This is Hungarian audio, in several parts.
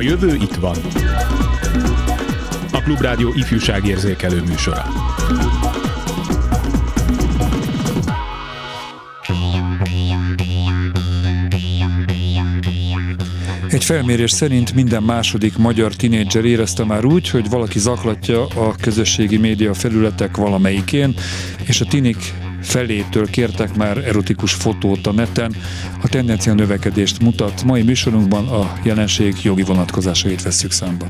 A jövő itt van. A Klubrádió ifjúságérzékelő műsora. Egy felmérés szerint minden második magyar tinédzser érezte már úgy, hogy valaki zaklatja a közösségi média felületek valamelyikén, és a tinik felétől kértek már erotikus fotót a neten. A tendencia növekedést mutat. Mai műsorunkban a jelenség jogi vonatkozásait vesszük számba.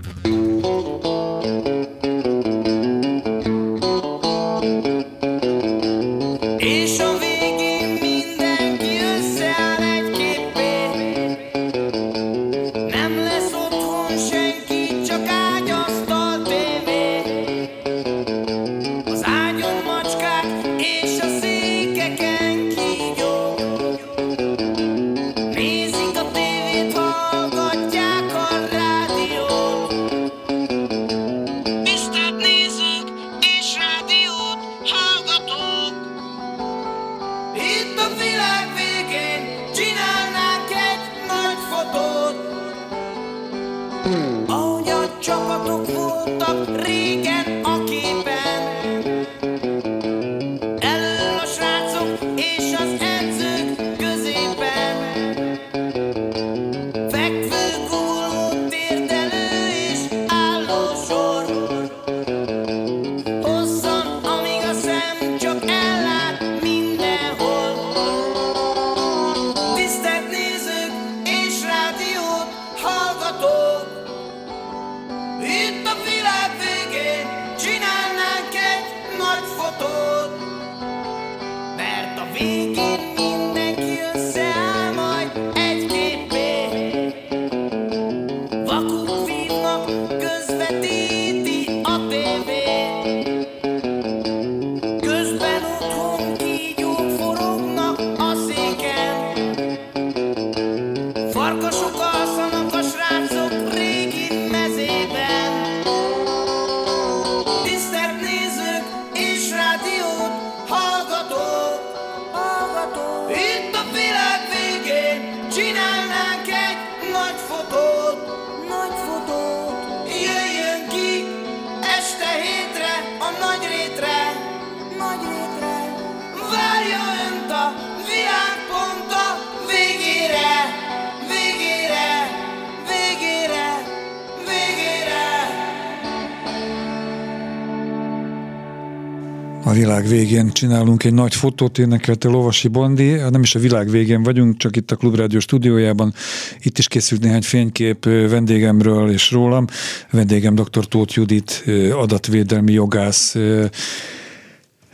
Végén csinálunk egy nagy fotót, énekelte Lovasi Bondi, nem is a világ végén vagyunk, csak itt a Klubrádió stúdiójában. Itt is készült néhány fénykép vendégemről és rólam. Vendégem dr. Tóth Judit, adatvédelmi jogász,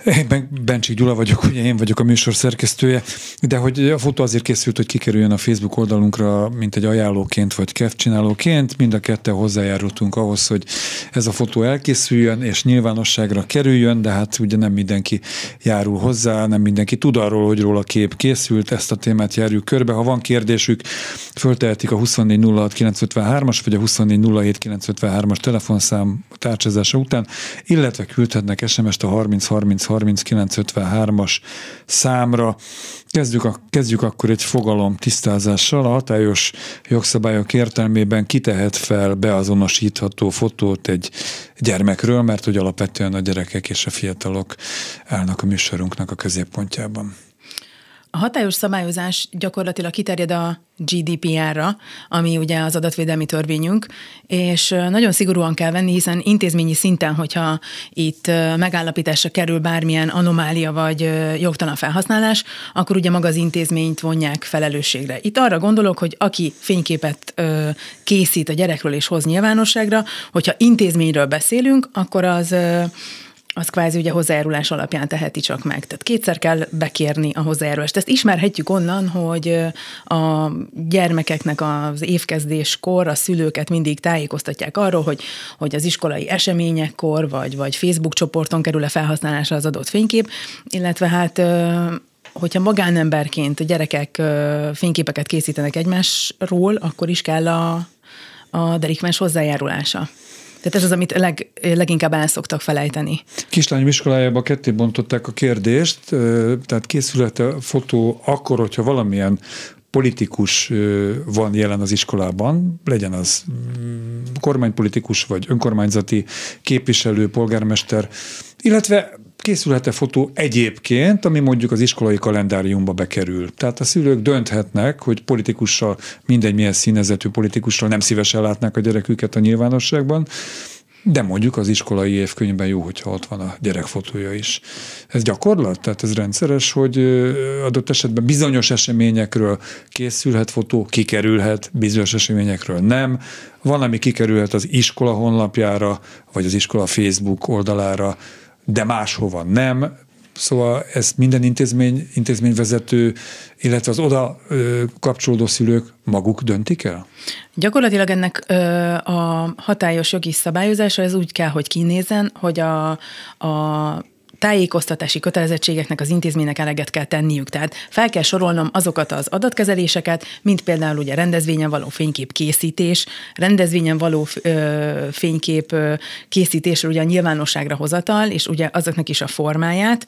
én Bencsik Gyula vagyok, ugye én vagyok a műsor szerkesztője, de hogy a fotó azért készült, hogy kikerüljön a Facebook oldalunkra, mint egy ajánlóként vagy csinálóként. Mind a ketten hozzájárultunk ahhoz, hogy ez a fotó elkészüljön és nyilvánosságra kerüljön, de hát ugye nem mindenki járul hozzá, nem mindenki tud arról, hogy róla kép készült, ezt a témát járjuk körbe. Ha van kérdésük, föltehetik a 2406953-as vagy a 2407953-as telefonszám tárcsázása után, illetve küldhetnek SMS-t a 3030 3953-as számra. Kezdjük, a, kezdjük akkor egy fogalom tisztázással. A hatályos jogszabályok értelmében kitehet fel beazonosítható fotót egy gyermekről, mert hogy alapvetően a gyerekek és a fiatalok állnak a műsorunknak a középpontjában. A hatályos szabályozás gyakorlatilag kiterjed a GDPR-ra, ami ugye az adatvédelmi törvényünk, és nagyon szigorúan kell venni, hiszen intézményi szinten, hogyha itt megállapításra kerül bármilyen anomália vagy jogtalan felhasználás, akkor ugye maga az intézményt vonják felelősségre. Itt arra gondolok, hogy aki fényképet készít a gyerekről és hoz nyilvánosságra, hogyha intézményről beszélünk, akkor az az kvázi ugye hozzájárulás alapján teheti csak meg. Tehát kétszer kell bekérni a hozzájárulást. Ezt ismerhetjük onnan, hogy a gyermekeknek az évkezdéskor a szülőket mindig tájékoztatják arról, hogy, hogy az iskolai eseményekkor, vagy, vagy Facebook csoporton kerül-e felhasználásra az adott fénykép, illetve hát hogyha magánemberként a gyerekek fényképeket készítenek egymásról, akkor is kell a, a delikvens hozzájárulása. Tehát ez az, amit leg, leginkább el szoktak felejteni. Kislányom iskolájában ketté bontották a kérdést, tehát készülete fotó akkor, hogyha valamilyen politikus van jelen az iskolában, legyen az mm, kormánypolitikus, vagy önkormányzati képviselő, polgármester, illetve készülhet-e fotó egyébként, ami mondjuk az iskolai kalendáriumba bekerül. Tehát a szülők dönthetnek, hogy politikussal, mindegy milyen színezetű politikussal nem szívesen látnák a gyereküket a nyilvánosságban, de mondjuk az iskolai évkönyvben jó, hogyha ott van a gyerekfotója is. Ez gyakorlat? Tehát ez rendszeres, hogy adott esetben bizonyos eseményekről készülhet fotó, kikerülhet, bizonyos eseményekről nem. Van, ami kikerülhet az iskola honlapjára, vagy az iskola Facebook oldalára, de máshova nem. Szóval ezt minden intézmény, intézményvezető, illetve az oda ö, kapcsolódó szülők maguk döntik el? Gyakorlatilag ennek ö, a hatályos jogi szabályozása ez úgy kell, hogy kinézen, hogy a, a tájékoztatási kötelezettségeknek az intézménynek eleget kell tenniük. Tehát fel kell sorolnom azokat az adatkezeléseket, mint például ugye rendezvényen való fénykép készítés, rendezvényen való ö, fénykép ö, készítésről ugye a nyilvánosságra hozatal, és ugye azoknak is a formáját,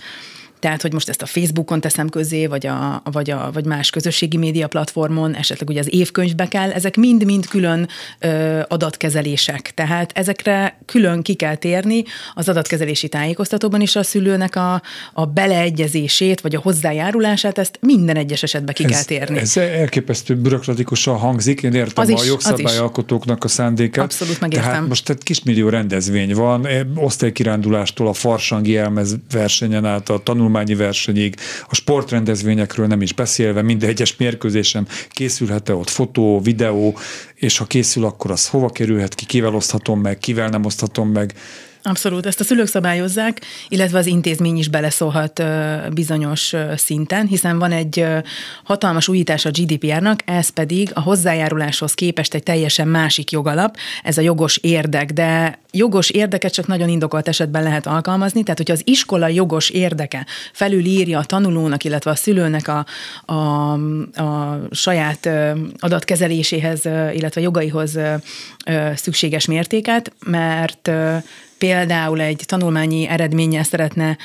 tehát, hogy most ezt a Facebookon teszem közé, vagy, a, vagy, a, vagy más közösségi média platformon, esetleg ugye az évkönyvbe kell, ezek mind-mind külön ö, adatkezelések. Tehát ezekre külön ki kell térni az adatkezelési tájékoztatóban is a szülőnek a, a beleegyezését, vagy a hozzájárulását, ezt minden egyes esetben ki ez, kell térni. Ez elképesztő bürokratikusan hangzik, én értem az a is, jogszabályalkotóknak a szándékát. Abszolút megértem. Tehát most egy kismillió rendezvény van, osztálykirándulástól a farsangi elmez versenyen át a tanul tanulmányi versenyig, a sportrendezvényekről nem is beszélve, minden egyes mérkőzésen készülhet-e ott fotó, videó, és ha készül, akkor az hova kerülhet ki, kivel oszthatom meg, kivel nem oszthatom meg. Abszolút, ezt a szülők szabályozzák, illetve az intézmény is beleszólhat bizonyos szinten, hiszen van egy hatalmas újítás a GDPR-nak, ez pedig a hozzájáruláshoz képest egy teljesen másik jogalap, ez a jogos érdek, de jogos érdeket csak nagyon indokolt esetben lehet alkalmazni, tehát hogyha az iskola jogos érdeke felülírja a tanulónak, illetve a szülőnek a, a, a saját adatkezeléséhez, illetve jogaihoz szükséges mértéket, mert például egy tanulmányi eredménnyel szeretne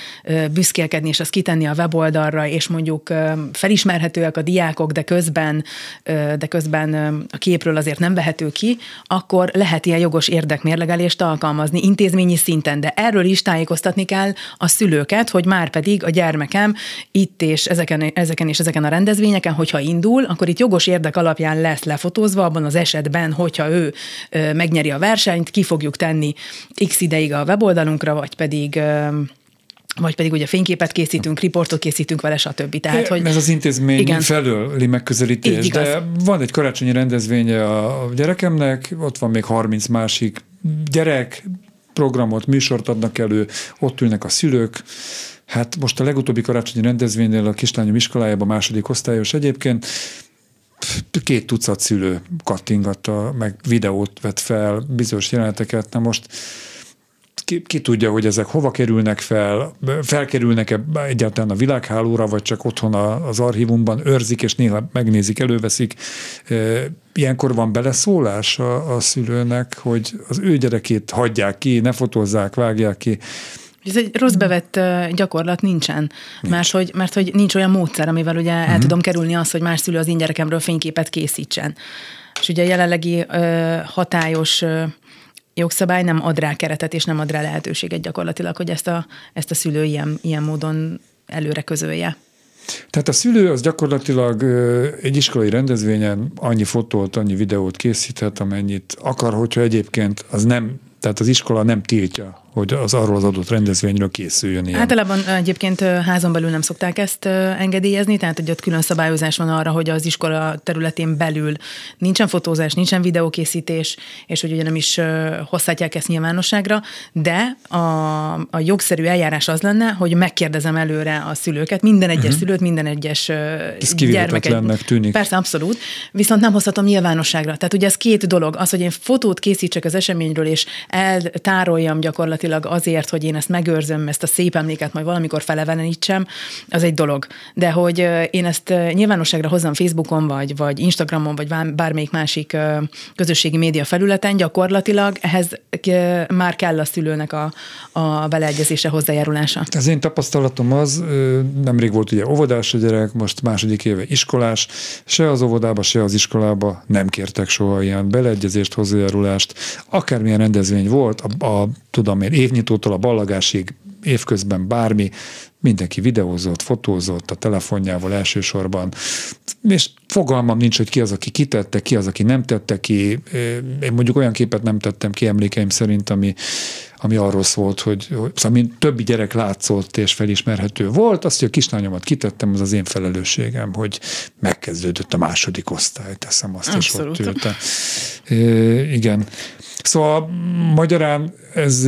büszkélkedni, és azt kitenni a weboldalra, és mondjuk felismerhetőek a diákok, de közben, de közben a képről azért nem vehető ki, akkor lehet ilyen jogos érdekmérlegelést alkalmazni intézményi szinten, de erről is tájékoztatni kell a szülőket, hogy már pedig a gyermekem itt és ezeken, ezeken és ezeken a rendezvényeken, hogyha indul, akkor itt jogos érdek alapján lesz lefotózva, abban az esetben, hogyha ő megnyeri a versenyt, ki fogjuk tenni x ideig ideig a weboldalunkra, vagy pedig vagy pedig ugye fényképet készítünk, riportot készítünk vele, stb. Tehát, hogy Ez az intézmény igen. felőli megközelítés, de van egy karácsonyi rendezvénye a gyerekemnek, ott van még 30 másik gyerek, programot, műsort adnak elő, ott ülnek a szülők, Hát most a legutóbbi karácsonyi rendezvénynél a kislányom iskolájában, második osztályos egyébként, két tucat szülő kattingatta, meg videót vett fel, bizonyos jeleneteket, na most ki, ki tudja, hogy ezek hova kerülnek fel, felkerülnek-e egyáltalán a világhálóra, vagy csak otthon az archívumban őrzik, és néha megnézik, előveszik. Ilyenkor van beleszólás a, a szülőnek, hogy az ő gyerekét hagyják ki, ne fotózzák, vágják ki. Ez egy rossz bevett gyakorlat nincsen, Nincs. mert, hogy, mert hogy nincs olyan módszer, amivel ugye uh-huh. el mhm. tudom kerülni azt, hogy más szülő az én gyerekemről fényképet készítsen. És ugye a jelenlegi ö, hatályos ö, jogszabály nem ad rá keretet, és nem ad rá lehetőséget gyakorlatilag, hogy ezt a, ezt a szülő ilyen, ilyen módon előre közölje. Tehát a szülő az gyakorlatilag egy iskolai rendezvényen annyi fotót, annyi videót készíthet, amennyit akar, hogyha egyébként az nem, tehát az iskola nem tiltja hogy az arról az adott rendezvényről készüljön ilyen. Általában egyébként házon belül nem szokták ezt engedélyezni, tehát hogy ott külön szabályozás van arra, hogy az iskola területén belül nincsen fotózás, nincsen videókészítés, és hogy ugye nem is hozhatják ezt nyilvánosságra, de a, a jogszerű eljárás az lenne, hogy megkérdezem előre a szülőket, minden egyes uh-huh. szülőt, minden egyes ez gyermeket. tűnik. Persze, abszolút, viszont nem hozhatom nyilvánosságra. Tehát ugye ez két dolog, az, hogy én fotót készítsek az eseményről, és eltároljam gyakorlatilag gyakorlatilag azért, hogy én ezt megőrzöm, ezt a szép emléket majd valamikor felevenítsem, az egy dolog. De hogy én ezt nyilvánosságra hozzam Facebookon, vagy, vagy Instagramon, vagy bármelyik másik közösségi média felületen, gyakorlatilag ehhez már kell a szülőnek a, a beleegyezése hozzájárulása. Az én tapasztalatom az, nemrég volt ugye óvodás a gyerek, most második éve iskolás, se az óvodába, se az iskolába nem kértek soha ilyen beleegyezést, hozzájárulást. Akármilyen rendezvény volt, a, a tudom én, évnyitótól a ballagásig, évközben bármi, mindenki videózott, fotózott a telefonjával elsősorban, és fogalmam nincs, hogy ki az, aki kitette, ki az, aki nem tette ki. Én mondjuk olyan képet nem tettem ki emlékeim szerint, ami, ami arról szólt, hogy, hogy szóval többi gyerek látszott és felismerhető volt, azt, hogy a kislányomat kitettem, az az én felelősségem, hogy megkezdődött a második osztály, teszem azt, Abszolút. és ott ültem. E, igen. Szóval magyarán ez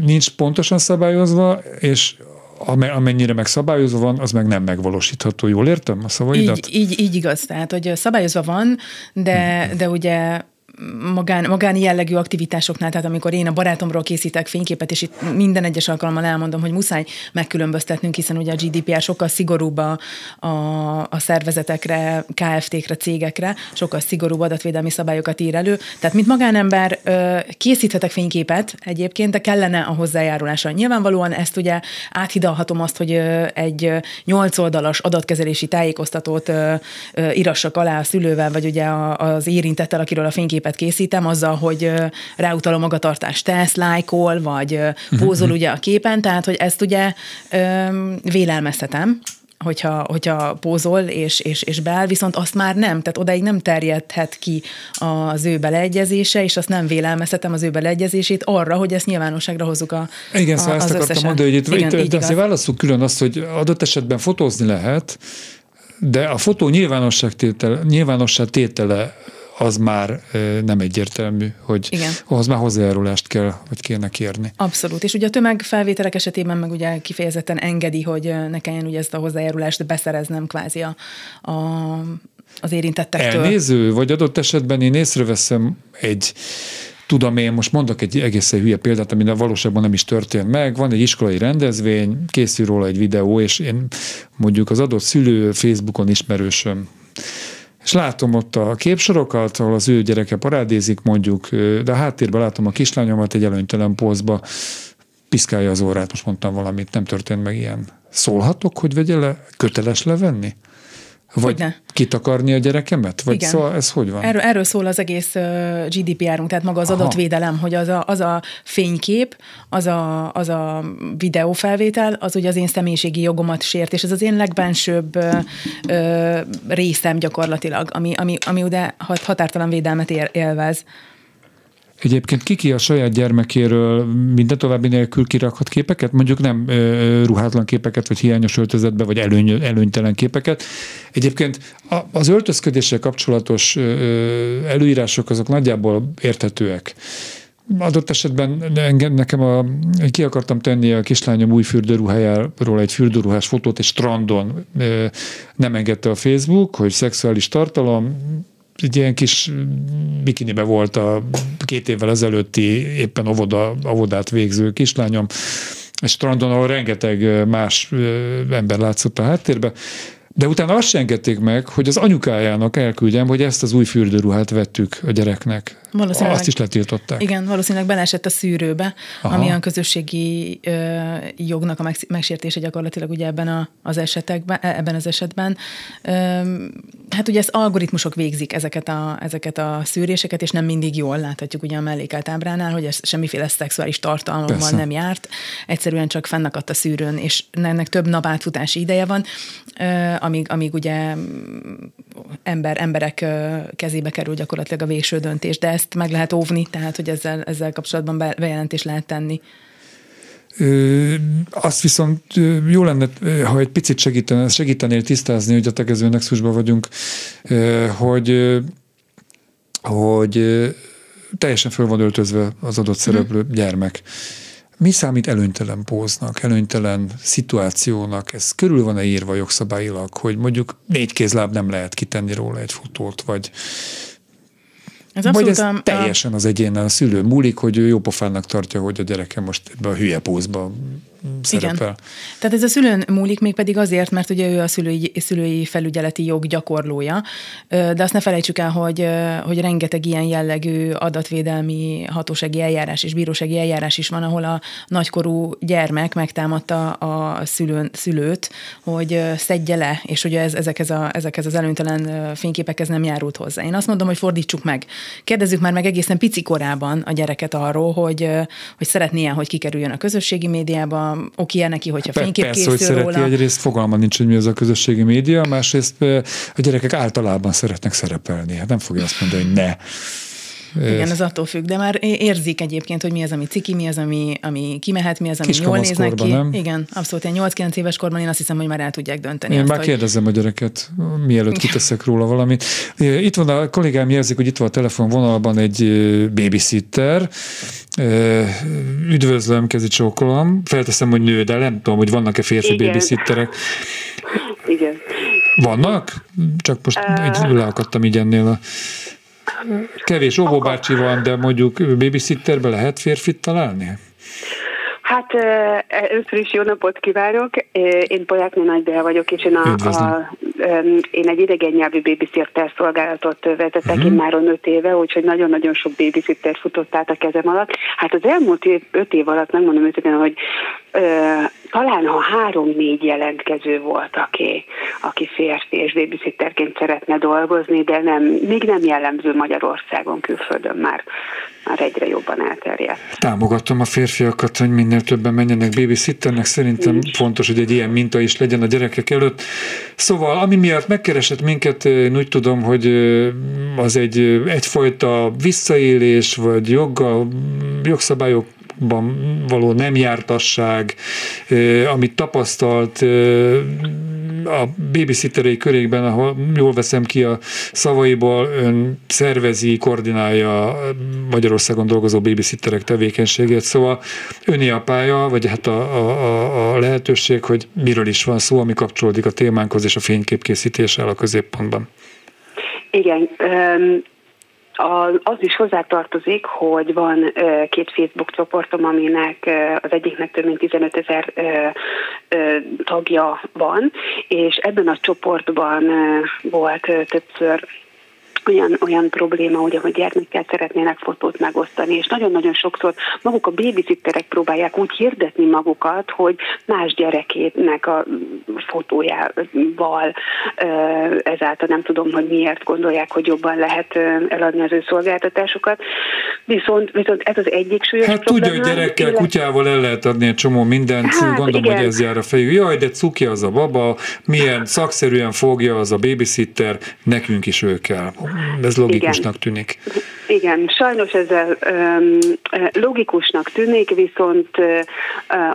nincs pontosan szabályozva, és amennyire meg szabályozva van, az meg nem megvalósítható. Jól értem a szavaidat? Így, így, így igaz. Tehát, hogy szabályozva van, de, hmm. de ugye magán, magáni jellegű aktivitásoknál, tehát amikor én a barátomról készítek fényképet, és itt minden egyes alkalommal elmondom, hogy muszáj megkülönböztetnünk, hiszen ugye a GDPR sokkal szigorúbb a, a, a szervezetekre, KFT-kre, cégekre, sokkal szigorúbb adatvédelmi szabályokat ír elő. Tehát, mint magánember készíthetek fényképet egyébként, de kellene a hozzájárulása. Nyilvánvalóan ezt ugye áthidalhatom azt, hogy egy nyolc oldalas adatkezelési tájékoztatót írassak alá a szülővel, vagy ugye az érintettel, akiről a fényképet képet készítem azzal, hogy ráutalom magatartást tesz, lájkol, vagy pózol uh-huh. ugye a képen, tehát hogy ezt ugye vélelmezhetem, hogyha, hogyha pózol és, és, és beáll, viszont azt már nem, tehát odáig nem terjedhet ki az ő beleegyezése, és azt nem vélelmezhetem az ő beleegyezését arra, hogy ezt nyilvánosságra hozzuk a Igen, szóval ezt akartam összesen. mondani, hogy itt, Igen, itt de azért válaszuk külön azt, hogy adott esetben fotózni lehet, de a fotó nyilvánosság tétele, nyilvánosság tétele az már nem egyértelmű, hogy Igen. ahhoz már hozzájárulást kell, vagy kéne kérni. Abszolút, és ugye a tömegfelvételek esetében meg ugye kifejezetten engedi, hogy ne kelljen ugye ezt a hozzájárulást beszereznem kvázi a, a az érintettektől. Elnéző, vagy adott esetben én észreveszem egy tudom én, most mondok egy egészen hülye példát, ami a valóságban nem is történt meg, van egy iskolai rendezvény, készül róla egy videó, és én mondjuk az adott szülő Facebookon ismerősöm és látom ott a képsorokat, ahol az ő gyereke parádézik mondjuk, de a háttérben látom a kislányomat egy előnytelen pózba, piszkálja az órát, most mondtam valamit, nem történt meg ilyen. Szólhatok, hogy vegye le? Köteles levenni? Vagy Hogyne. kitakarni a gyerekemet? Vagy Igen. Szóval ez hogy van? Erről, erről szól az egész GDPR-unk, tehát maga az Aha. adatvédelem, hogy az a, az a fénykép, az a, az a videófelvétel, az ugye az én személyiségi jogomat sért, és ez az én legbensőbb ö, ö, részem gyakorlatilag, ami, ami, ami ugye határtalan védelmet ér, élvez. Egyébként kiki a saját gyermekéről minden további nélkül kirakhat képeket, mondjuk nem ö, ruhátlan képeket, vagy hiányos öltözetbe, vagy előny, előnytelen képeket. Egyébként az öltözködéssel kapcsolatos ö, előírások azok nagyjából érthetőek. Adott esetben engem, nekem a, ki akartam tenni a kislányom új fürdőruhájáról egy fürdőruhás fotót, és strandon nem engedte a Facebook, hogy szexuális tartalom, egy ilyen kis bikinibe volt a két évvel ezelőtti éppen óvoda, óvodát végző kislányom, és strandon, ahol rengeteg más ember látszott a háttérben, de utána azt sem engedték meg, hogy az anyukájának elküldjem, hogy ezt az új fürdőruhát vettük a gyereknek. Valószínűleg, azt is letiltották. Igen, valószínűleg beleesett a szűrőbe, Aha. ami a közösségi ö, jognak a megsértése gyakorlatilag ugye ebben a, az esetekben, e, ebben az esetben. Ö, hát ugye ezt algoritmusok végzik ezeket a, ezeket a szűréseket, és nem mindig jól láthatjuk ugye a mellékelt ábránál, hogy ez semmiféle szexuális tartalommal Persze. nem járt, egyszerűen csak fennakadt a szűrőn, és ennek több nap átfutási ideje van, ö, amíg, amíg ugye ember, emberek kezébe kerül gyakorlatilag a végső döntés, de ezt meg lehet óvni, tehát hogy ezzel, ezzel kapcsolatban bejelentést lehet tenni. Azt viszont jó lenne, ha egy picit segítene, segítenél tisztázni, hogy a tegező nexusban vagyunk, hogy, hogy teljesen föl van öltözve az adott szereplő mm. gyermek. Mi számít előnytelen póznak, előnytelen szituációnak? Ez körül van-e írva jogszabályilag, hogy mondjuk négy kézláb nem lehet kitenni róla egy fotót, vagy Ez Vagy ez a- teljesen az egyénen a szülő múlik, hogy ő jó pofának tartja, hogy a gyereke most ebbe a hülye pózba szerepel. Igen. Tehát ez a szülőn múlik még pedig azért, mert ugye ő a szülői, szülői felügyeleti jog gyakorlója, de azt ne felejtsük el, hogy, hogy rengeteg ilyen jellegű adatvédelmi hatósági eljárás és bírósági eljárás is van, ahol a nagykorú gyermek megtámadta a szülőn, szülőt, hogy szedje le, és ugye ez, ezekhez, a, ezekhez az előnytelen fényképekhez nem járult hozzá. Én azt mondom, hogy fordítsuk meg. Kérdezzük már meg egészen pici korában a gyereket arról, hogy, hogy szeretné hogy kikerüljön a közösségi médiába, oké neki, hogyha Per- fénykép Persze, hogy készül szereti, róla. egyrészt fogalma nincs, hogy mi az a közösségi média, másrészt a gyerekek általában szeretnek szerepelni. Hát nem fogja azt mondani, hogy ne. Igen, ez attól függ, de már érzik egyébként, hogy mi az, ami ciki, mi az, ami, ami kimehet, mi az, ami jól néznek ki. nem? Igen, abszolút. Ilyen 8-9 éves korban én azt hiszem, hogy már el tudják dönteni. Én azt, már hogy... kérdezem a gyereket, mielőtt kiteszek róla valamit. Itt van a kollégám jelzik, hogy itt van a telefonvonalban egy babysitter. Üdvözlöm, kezi csókolom. Felteszem, hogy nő, de nem tudom, hogy vannak-e férfi Igen. babysitterek. Igen. Vannak? Csak most így leakadtam így ennél a... Kevés óvóbácsi van, de mondjuk babysitterbe lehet férfit találni? Hát először is jó napot kívánok. Én Polyákné Nagybea vagyok, és én, a, Üdvözlöm. a, én egy idegen nyelvű babysitter szolgálatot vezetek Mhm. uh-huh. én már öt éve, úgyhogy nagyon-nagyon sok babysitter futott át a kezem alatt. Hát az elmúlt év, öt év alatt megmondom őszintén, hogy talán ha három-négy jelentkező volt, aki, aki férfi és babysitterként szeretne dolgozni, de nem, még nem jellemző Magyarországon, külföldön már, már egyre jobban elterjedt. Támogatom a férfiakat, hogy minél többen menjenek babysitternek. Szerintem fontos, hogy egy ilyen minta is legyen a gyerekek előtt. Szóval, ami miatt megkeresett minket, én úgy tudom, hogy az egy egyfajta visszaélés, vagy joggal, jogszabályok való nem jártasság, amit tapasztalt a babysitterei körékben, ahol jól veszem ki a szavaiból, ön szervezi, koordinálja Magyarországon dolgozó babysitterek tevékenységét. Szóval öné a pálya, vagy hát a, a, a lehetőség, hogy miről is van szó, ami kapcsolódik a témánkhoz, és a fényképkészítéssel a középpontban. Igen, az is hozzátartozik, hogy van két Facebook csoportom, aminek az egyiknek több mint 15 ezer tagja van, és ebben a csoportban volt többször olyan, olyan probléma, hogy a gyermekkel szeretnének fotót megosztani, és nagyon-nagyon sokszor maguk a babysitterek próbálják úgy hirdetni magukat, hogy más gyerekének a fotójával ezáltal nem tudom, hogy miért gondolják, hogy jobban lehet eladni az ő szolgáltatásokat. Viszont, viszont ez az egyik súlyos Hát probléma. tudja, hogy gyerekkel, illetve... kutyával el lehet adni egy csomó mindent, Hát, gondolom, igen. hogy ez jár a fejű. Jaj, de cuki az a baba, milyen szakszerűen fogja az a babysitter, nekünk is ő kell. Ez logikusnak tűnik. Igen, sajnos ezzel um, logikusnak tűnik, viszont uh,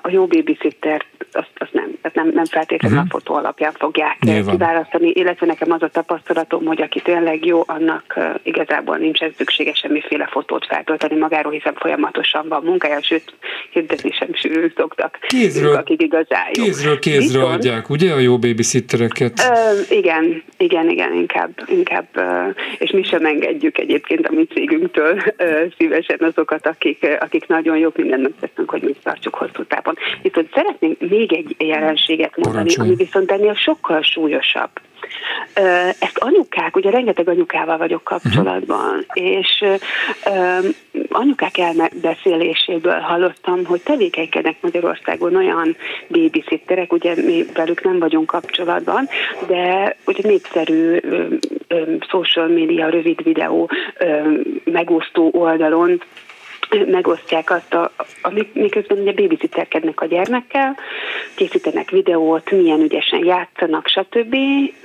a jó babysitter azt, azt nem, tehát nem, nem feltétlenül uh-huh. a fotó alapján fogják Nyilván. kiválasztani, illetve nekem az a tapasztalatom, hogy aki tényleg jó, annak uh, igazából nincsen szüksége semmiféle fotót feltölteni magáról, hiszen folyamatosan van munkája, sőt, hirdetni sem sűrű szoktak, Kézről, ők, akik igazán jó. kézről kézre Viszont- adják, ugye, a jó babysittereket? Ö, igen, igen, igen, inkább, inkább, ö, és mi sem engedjük egyébként a mi cégünktől szívesen azokat, akik, akik nagyon jók, mindent megtesznek, hogy mi tartsuk hosszú távon. Viszont szeretnénk még egy jelenséget mondani, Parancsolj. ami viszont ennél sokkal súlyosabb. Ezt anyukák, ugye rengeteg anyukával vagyok kapcsolatban, és anyukák elbeszéléséből hallottam, hogy tevékenykednek Magyarországon olyan babysitterek, ugye mi velük nem vagyunk kapcsolatban, de ugye népszerű social media, rövid videó megosztó oldalon megosztják azt, a, a, miközben ugye babysitterkednek a gyermekkel, készítenek videót, milyen ügyesen játszanak, stb.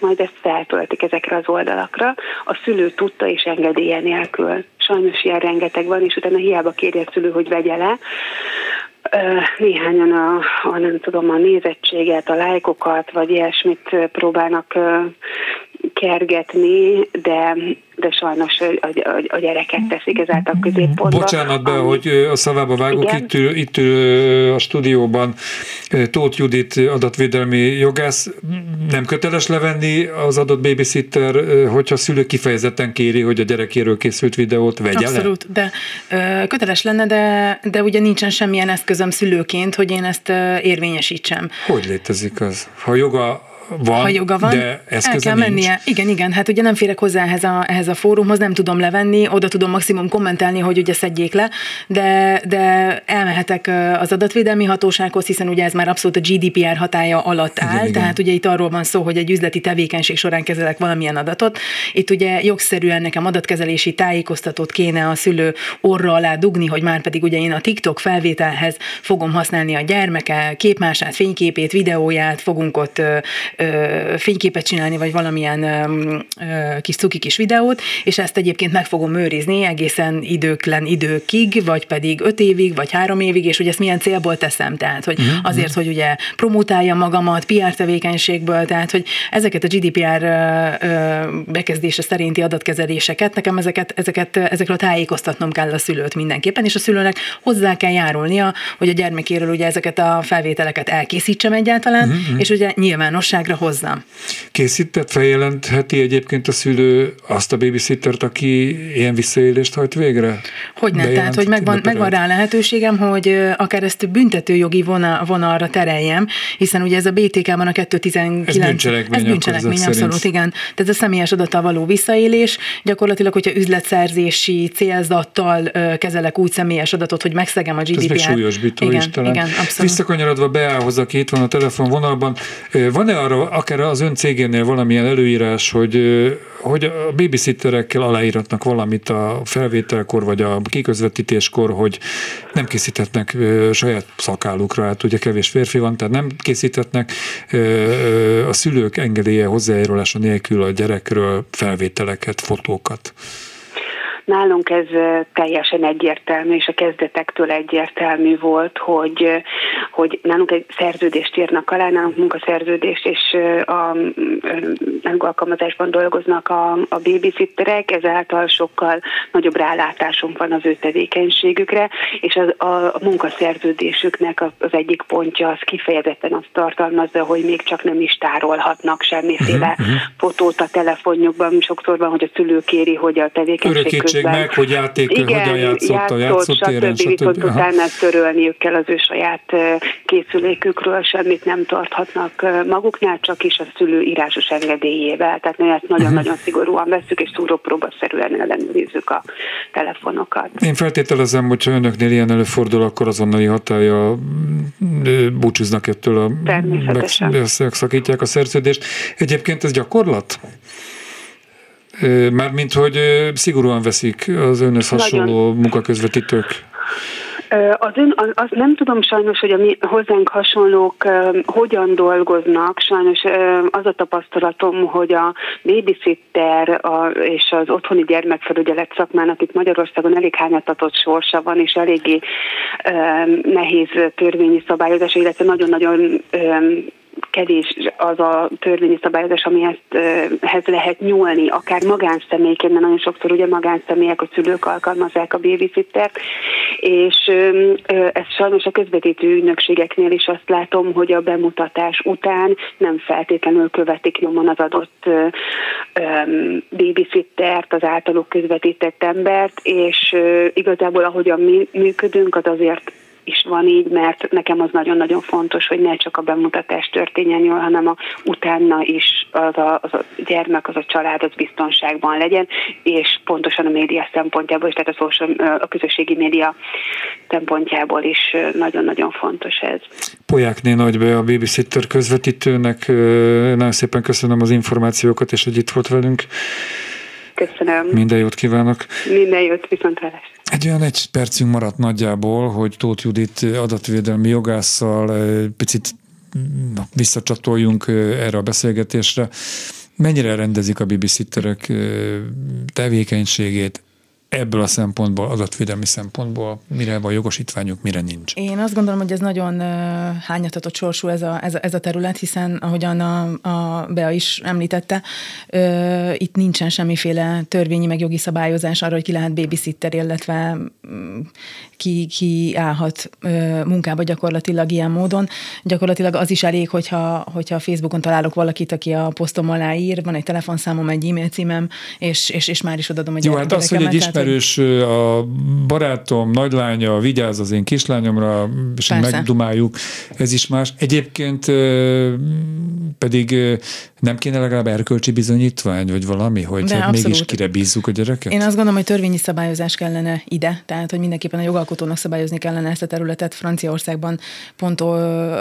Majd ezt feltöltik ezekre az oldalakra. A szülő tudta és engedélye nélkül. Sajnos ilyen rengeteg van, és utána hiába kérje a szülő, hogy vegye le. Néhányan a, a, nem tudom, a nézettséget, a lájkokat, vagy ilyesmit próbálnak kergetni, de de sajnos a, a, a gyereket teszik ezáltal középpontba. Bocsánat be, ami... hogy a szavába vágok, itt ül, itt ül a stúdióban Tóth Judit adatvédelmi jogász. Nem köteles levenni az adott babysitter, hogyha a szülő kifejezetten kéri, hogy a gyerekéről készült videót vegye Abszolút, le? de köteles lenne, de, de ugye nincsen semmilyen eszközöm szülőként, hogy én ezt érvényesítsem. Hogy létezik az? Ha joga van, ha joga van, de el kell nincs. mennie. Igen, igen, hát ugye nem férek hozzá ehhez a, ehhez a fórumhoz, nem tudom levenni, oda tudom maximum kommentelni, hogy ugye szedjék le, de, de elmehetek az adatvédelmi hatósághoz, hiszen ugye ez már abszolút a GDPR hatája alatt áll, igen, tehát igen. ugye itt arról van szó, hogy egy üzleti tevékenység során kezelek valamilyen adatot. Itt ugye jogszerűen nekem adatkezelési tájékoztatót kéne a szülő orra alá dugni, hogy már pedig ugye én a TikTok felvételhez fogom használni a gyermeke képmását, fényképét, videóját, fogunk ott fényképet csinálni, vagy valamilyen kis cuki kis videót, és ezt egyébként meg fogom őrizni egészen időklen időkig, vagy pedig öt évig, vagy három évig, és hogy ezt milyen célból teszem, tehát hogy uh-huh. azért, hogy ugye promotáljam magamat, PR tevékenységből, tehát hogy ezeket a GDPR bekezdése szerinti adatkezeléseket, nekem ezeket, ezeket, ezekről tájékoztatnom kell a szülőt mindenképpen, és a szülőnek hozzá kell járulnia, hogy a gyermekéről ugye ezeket a felvételeket elkészítsem egyáltalán, uh-huh. és ugye nyilvánosság nyilvánosságra hozzam. Készített, feljelentheti egyébként a szülő azt a babysittert, aki ilyen visszaélést hajt végre? Hogy ne, tehát, hogy megvan, megvan rá lehetőségem, hogy akár ezt büntetőjogi vonal, vonalra tereljem, hiszen ugye ez a BTK-ban a 219... Ez bűncselekmény. Ez bűncselekmény, abszolút, szerint. igen. Tehát a személyes adattal való visszaélés, gyakorlatilag, hogyha üzletszerzési célzattal kezelek úgy személyes adatot, hogy megszegem a GDPR. Ez meg súlyosbító igen, is talán. Igen, abszolút. Visszakanyarodva Beához, aki itt van a telefonvonalban, van-e arra akár az ön cégénél valamilyen előírás, hogy, hogy a babysitterekkel aláíratnak valamit a felvételkor, vagy a kiközvetítéskor, hogy nem készíthetnek saját szakállukra, hát ugye kevés férfi van, tehát nem készíthetnek a szülők engedélye hozzájárulása nélkül a gyerekről felvételeket, fotókat. Nálunk ez teljesen egyértelmű, és a kezdetektől egyértelmű volt, hogy, hogy nálunk egy szerződést írnak alá, nálunk munkaszerződést, és a, nálunk alkalmazásban dolgoznak a, a babysitterek, ezáltal sokkal nagyobb rálátásunk van az ő tevékenységükre, és az, a, a munkaszerződésüknek az egyik pontja az kifejezetten azt tartalmazza, hogy még csak nem is tárolhatnak semmiféle uh-huh. fotót a telefonjukban. Sokszor van, hogy a szülő kéri, hogy a tevékenység közben. meg, hogy játék, igen, hogyan játszott, játszott a játszótéren, stb. Viszont stb. utána törölniük kell az ő saját készülékükről, semmit nem tarthatnak maguknál, csak is a szülő írásos engedélyével. Tehát mi ezt nagyon-nagyon uh-huh. szigorúan veszük, és szúrópróbaszerűen ellenőrizzük a telefonokat. Én feltételezem, hogy ha önöknél ilyen előfordul, akkor azonnali hatája búcsúznak ettől a megszakítják a szerződést. Egyébként ez gyakorlat? Mármint, hogy szigorúan veszik az önhöz hasonló Nagyon. munkaközvetítők. Az ön, az, azt nem tudom sajnos, hogy a mi hozzánk hasonlók uh, hogyan dolgoznak. Sajnos uh, az a tapasztalatom, hogy a babysitter a, és az otthoni gyermekfelügyelet szakmának itt Magyarországon elég hányatatott sorsa van, és eléggé uh, nehéz törvényi szabályozás, illetve nagyon-nagyon kevés az a törvényi szabályozás, amihez hez lehet nyúlni, akár magánszemélyként, mert nagyon sokszor ugye magánszemélyek, a szülők alkalmazzák a babysittert, és ez sajnos a közvetítő ügynökségeknél is azt látom, hogy a bemutatás után nem feltétlenül követik nyomon az adott babysittert, az általuk közvetített embert, és igazából ahogyan mi működünk, az azért is van így, mert nekem az nagyon-nagyon fontos, hogy ne csak a bemutatás történjen jól, hanem a utána is az a, az a gyermek, az a család az biztonságban legyen, és pontosan a média szempontjából is, tehát a, social, a közösségi média szempontjából is nagyon-nagyon fontos ez. Polyákné nagybe a babysitter közvetítőnek, nagyon szépen köszönöm az információkat, és hogy itt volt velünk. Köszönöm. Minden jót kívánok. Minden jót, viszontlátásra. Egy olyan egy percünk maradt nagyjából, hogy Tóth Judit adatvédelmi jogásszal picit visszacsatoljunk erre a beszélgetésre. Mennyire rendezik a babysitterek tevékenységét? Ebből a szempontból, adatvédelmi szempontból, mire van jogosítványuk, mire nincs? Én azt gondolom, hogy ez nagyon hányatatott sorsú ez a, ez, a, ez a terület, hiszen ahogyan a, a Bea is említette, uh, itt nincsen semmiféle törvényi meg jogi szabályozás arra, hogy ki lehet babysitter, illetve um, ki, ki állhat munkába gyakorlatilag ilyen módon. Gyakorlatilag az is elég, hogyha, hogyha a Facebookon találok valakit, aki a posztom alá ír, van egy telefonszámom, egy e-mail címem, és, és, és már is odadom, hogy Jó, hát az, hogy egy ismerős, a barátom, nagylánya vigyáz az én kislányomra, és Persze. megdumáljuk, ez is más. Egyébként pedig nem kéne legalább erkölcsi bizonyítvány, vagy valami, hogy De hát mégis kire bízzuk a gyereket? Én azt gondolom, hogy törvényi szabályozás kellene ide, tehát hogy mindenképpen a jogalkotónak szabályozni kellene ezt a területet. Franciaországban pont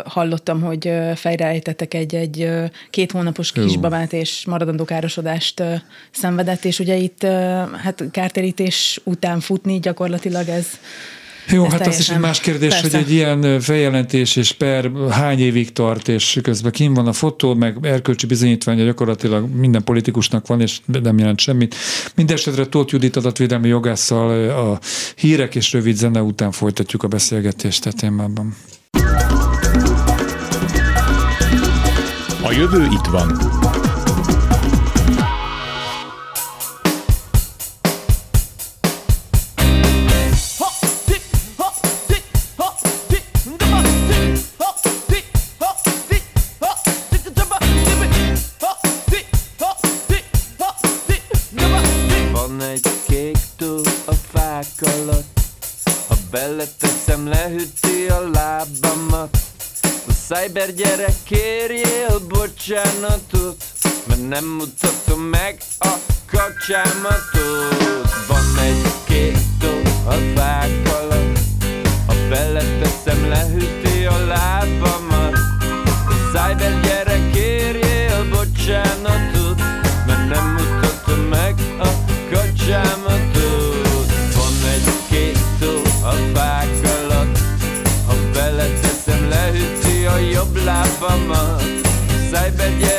hallottam, hogy fejreejtettek egy, egy két hónapos kisbabát, és maradandó károsodást szenvedett, és ugye itt hát kártérítés után futni gyakorlatilag ez jó, Ez hát az is egy más kérdés, Persze. hogy egy ilyen feljelentés és per hány évig tart, és közben kim van a fotó, meg erkölcsi bizonyítványa gyakorlatilag minden politikusnak van, és nem jelent semmit. Mindenesetre Tóth Judit adatvédelmi jogásszal a hírek és rövid zene után folytatjuk a beszélgetést a témában. A jövő itt van. Cyber gyerek, kérjél bocsánatot Mert nem mutatom meg a kacsámatot lábamat Szájbe gyerek, kérjél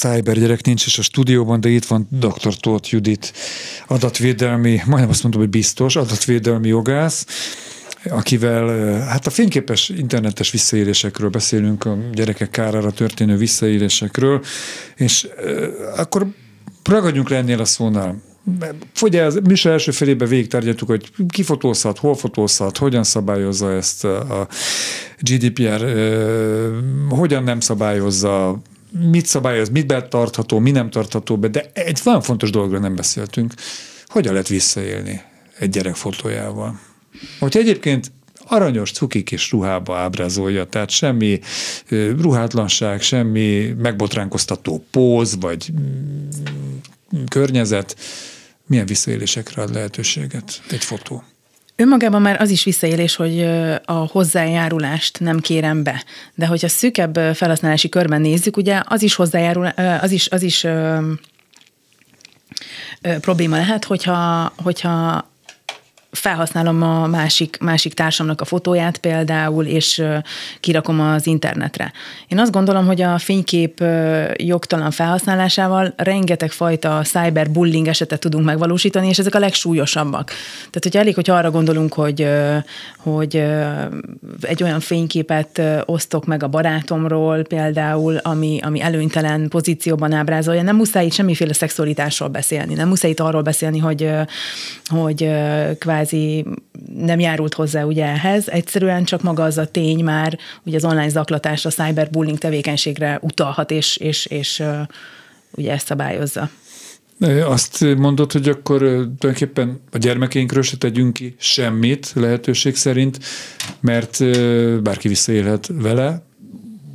cybergyerek nincs is a stúdióban, de itt van dr. Tóth Judit, adatvédelmi, majdnem azt mondom, hogy biztos, adatvédelmi jogász, akivel, hát a fényképes internetes visszaélésekről beszélünk, a gyerekek kárára történő visszaélésekről, és akkor ragadjunk le ennél a szónál. Ugye az műsor első felébe végigtárgyaltuk, hogy ki fotózhat, hol fotózhat, hogyan szabályozza ezt a GDPR, hogyan nem szabályozza, mit szabályoz, mit betartható, mi nem tartható be, de egy nagyon fontos dologról nem beszéltünk, hogyan lehet visszaélni egy gyerek fotójával. Hogyha egyébként aranyos, cuki kis ruhába ábrázolja, tehát semmi ruhátlanság, semmi megbotránkoztató póz, vagy mm, környezet, milyen visszaélésekre ad lehetőséget egy fotó? Önmagában már az is visszaélés, hogy a hozzájárulást nem kérem be. De hogyha szűkebb felhasználási körben nézzük, ugye az is hozzájárul, az is, az is ö, ö, probléma lehet, hogyha, hogyha felhasználom a másik, másik társamnak a fotóját például, és kirakom az internetre. Én azt gondolom, hogy a fénykép jogtalan felhasználásával rengeteg fajta cyberbullying esetet tudunk megvalósítani, és ezek a legsúlyosabbak. Tehát, hogy elég, hogy arra gondolunk, hogy, hogy egy olyan fényképet osztok meg a barátomról például, ami, ami előnytelen pozícióban ábrázolja, nem muszáj itt semmiféle szexualitásról beszélni, nem muszáj itt arról beszélni, hogy, hogy kvázi kvázi nem járult hozzá ugye ehhez, egyszerűen csak maga az a tény már, ugye az online zaklatás, a cyberbullying tevékenységre utalhat, és, és, és ugye ezt szabályozza. Azt mondod, hogy akkor tulajdonképpen a gyermekeinkről se tegyünk ki semmit lehetőség szerint, mert bárki visszaélhet vele,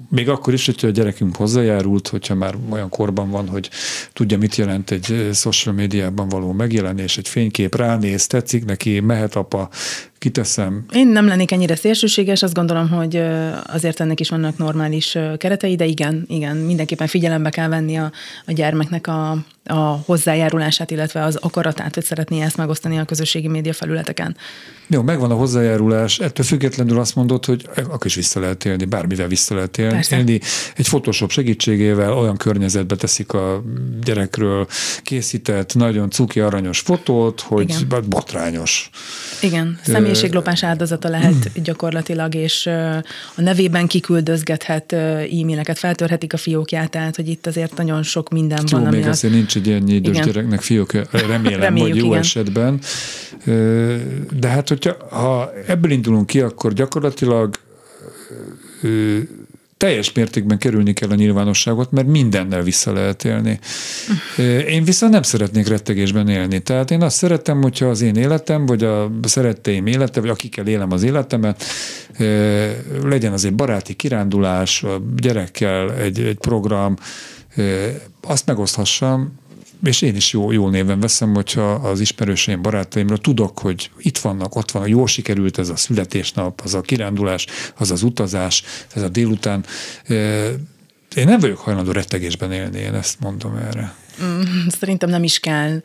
még akkor is, hogyha a gyerekünk hozzájárult, hogyha már olyan korban van, hogy tudja, mit jelent egy social médiában való megjelenés, egy fénykép, ránéz, tetszik neki, mehet apa, kiteszem. Én nem lennék ennyire szélsőséges, azt gondolom, hogy azért ennek is vannak normális keretei, de igen, igen, mindenképpen figyelembe kell venni a, a gyermeknek a, a hozzájárulását, illetve az akaratát, hogy szeretné ezt megosztani a közösségi média felületeken. Jó, megvan a hozzájárulás, ettől függetlenül azt mondod, hogy akkor is vissza lehet élni, bármivel vissza lehet élni. Persze. Egy Photoshop segítségével olyan környezetbe teszik a gyerekről készített, nagyon cuki aranyos fotót, hogy Igen. botrányos. Igen, személyiséglopás áldozata lehet gyakorlatilag, és a nevében kiküldözgethet e-maileket, feltörhetik a fiókját, tehát hogy itt azért nagyon sok minden Jó, van. még azért nincs egy ilyen idős gyereknek fiók, remélem, Reméljük, hogy jó igen. esetben. De hát, hogyha ha ebből indulunk ki, akkor gyakorlatilag teljes mértékben kerülni kell a nyilvánosságot, mert mindennel vissza lehet élni. Én viszont nem szeretnék rettegésben élni. Tehát én azt szeretem, hogyha az én életem, vagy a szeretteim élete, vagy akikkel élem az életemet, legyen az egy baráti kirándulás, gyerekkel egy, egy program, azt megoszthassam, és én is jó, jó néven veszem, hogyha az ismerőseim, barátaimra tudok, hogy itt vannak, ott van, jól sikerült ez a születésnap, az a kirándulás, az az utazás, ez a délután. Én nem vagyok hajlandó rettegésben élni, én ezt mondom erre. Mm, szerintem nem is kell.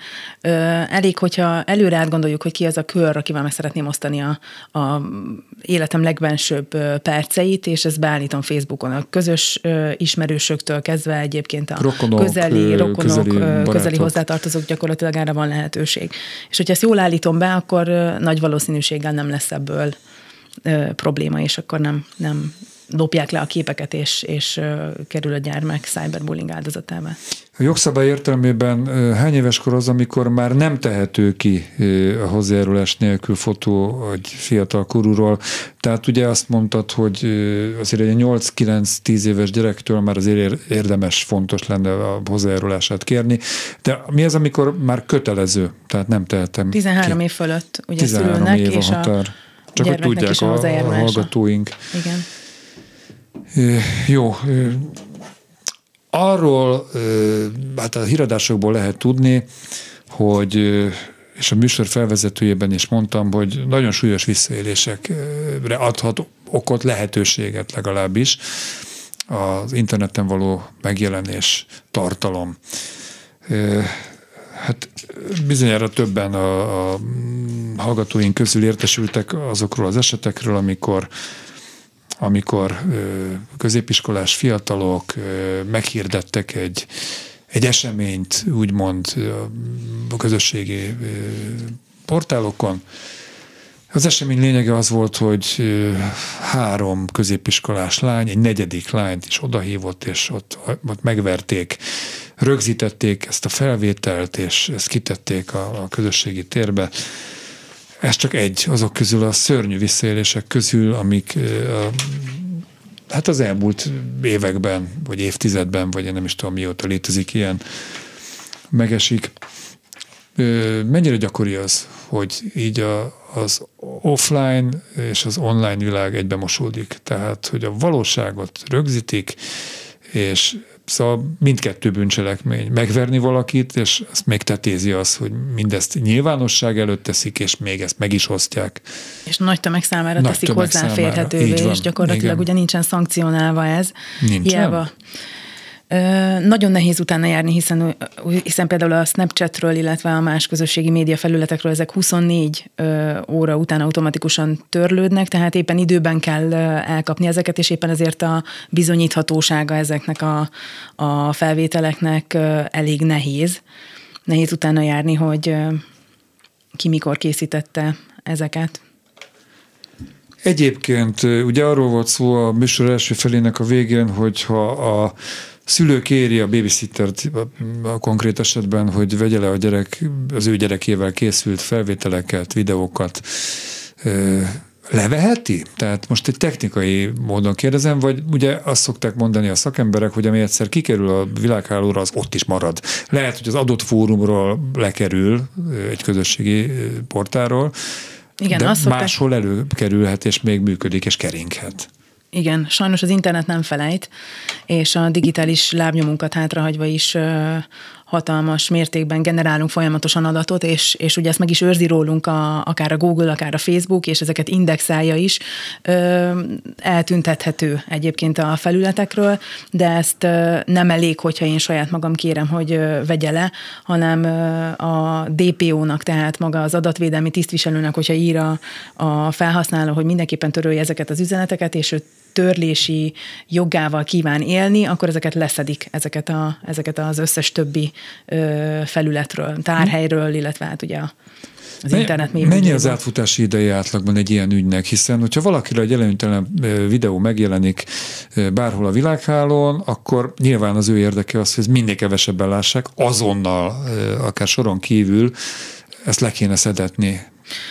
Elég, hogyha előre átgondoljuk, hogy ki az a kör, akivel meg szeretném osztani a, a életem legbensőbb perceit, és ezt beállítom Facebookon. A közös ismerősöktől kezdve egyébként a rokonok, közeli, rokonok, közeli, közeli hozzátartozók gyakorlatilag erre van lehetőség. És hogyha ezt jól állítom be, akkor nagy valószínűséggel nem lesz ebből probléma, és akkor nem, nem lopják le a képeket, és, és kerül a gyermek cyberbullying áldozatává. A jogszabály értelmében hány éves kor az, amikor már nem tehető ki a hozzájárulás nélkül fotó egy fiatal korúról? Tehát ugye azt mondtad, hogy azért egy 8-9-10 éves gyerektől már azért érdemes, fontos lenne a hozzájárulását kérni, de mi az, amikor már kötelező, tehát nem tehetem 13 ki? év fölött ugye 13 szülőnek, év és a határ. Csak hogy tudják a, a hallgatóink. Igen. Jó, arról, hát a híradásokból lehet tudni, hogy és a műsor felvezetőjében is mondtam, hogy nagyon súlyos visszaélésekre adhat okot, lehetőséget legalábbis az interneten való megjelenés, tartalom. Hát bizonyára többen a, a hallgatóink közül értesültek azokról az esetekről, amikor amikor középiskolás fiatalok meghirdettek egy, egy eseményt, úgymond a közösségi portálokon, Az esemény lényege az volt, hogy három középiskolás lány, egy negyedik lányt is odahívott, és ott, ott megverték, rögzítették ezt a felvételt, és ezt kitették a, a közösségi térbe. Ez csak egy azok közül a szörnyű visszaélések közül, amik a, hát az elmúlt években, vagy évtizedben, vagy én nem is tudom mióta létezik ilyen, megesik. Mennyire gyakori az, hogy így a, az offline és az online világ egybe mosódik. Tehát, hogy a valóságot rögzítik, és Szóval mindkettő bűncselekmény. Megverni valakit, és ezt még tetézi az, hogy mindezt nyilvánosság előtt teszik, és még ezt meg is osztják. És nagy tömeg számára nagy teszik hozzáférhetővé, és gyakorlatilag igen. ugye nincsen szankcionálva ez. Nincsen. Hiába nagyon nehéz utána járni, hiszen, hiszen például a Snapchatről, illetve a más közösségi média felületekről ezek 24 óra után automatikusan törlődnek, tehát éppen időben kell elkapni ezeket, és éppen ezért a bizonyíthatósága ezeknek a, a felvételeknek elég nehéz. Nehéz utána járni, hogy ki mikor készítette ezeket. Egyébként ugye arról volt szó a műsor első felének a végén, hogyha a szülő kéri a babysittert a konkrét esetben, hogy vegye le a gyerek, az ő gyerekével készült felvételeket, videókat, leveheti? Tehát most egy technikai módon kérdezem, vagy ugye azt szokták mondani a szakemberek, hogy ami egyszer kikerül a világhálóra, az ott is marad. Lehet, hogy az adott fórumról lekerül egy közösségi portáról, Igen, de azt szokták... máshol előkerülhet, és még működik, és keringhet. Igen, sajnos az internet nem felejt, és a digitális lábnyomunkat hátrahagyva is hatalmas mértékben generálunk folyamatosan adatot, és, és ugye ezt meg is őrzi rólunk a, akár a Google, akár a Facebook, és ezeket indexálja is. Ö, eltüntethető egyébként a felületekről, de ezt ö, nem elég, hogyha én saját magam kérem, hogy ö, vegye le, hanem ö, a DPO-nak, tehát maga az adatvédelmi tisztviselőnek, hogyha ír a, a felhasználó, hogy mindenképpen törölje ezeket az üzeneteket, és ő törlési jogával kíván élni, akkor ezeket leszedik, ezeket, a, ezeket az összes többi ö, felületről, tárhelyről, illetve hát ugye a az internet média. Mennyi az átfutási ideje átlagban egy ilyen ügynek, hiszen hogyha valakire egy előnytelen videó megjelenik bárhol a világhálón, akkor nyilván az ő érdeke az, hogy minél kevesebben lássák, azonnal, akár soron kívül ezt le kéne szedetni.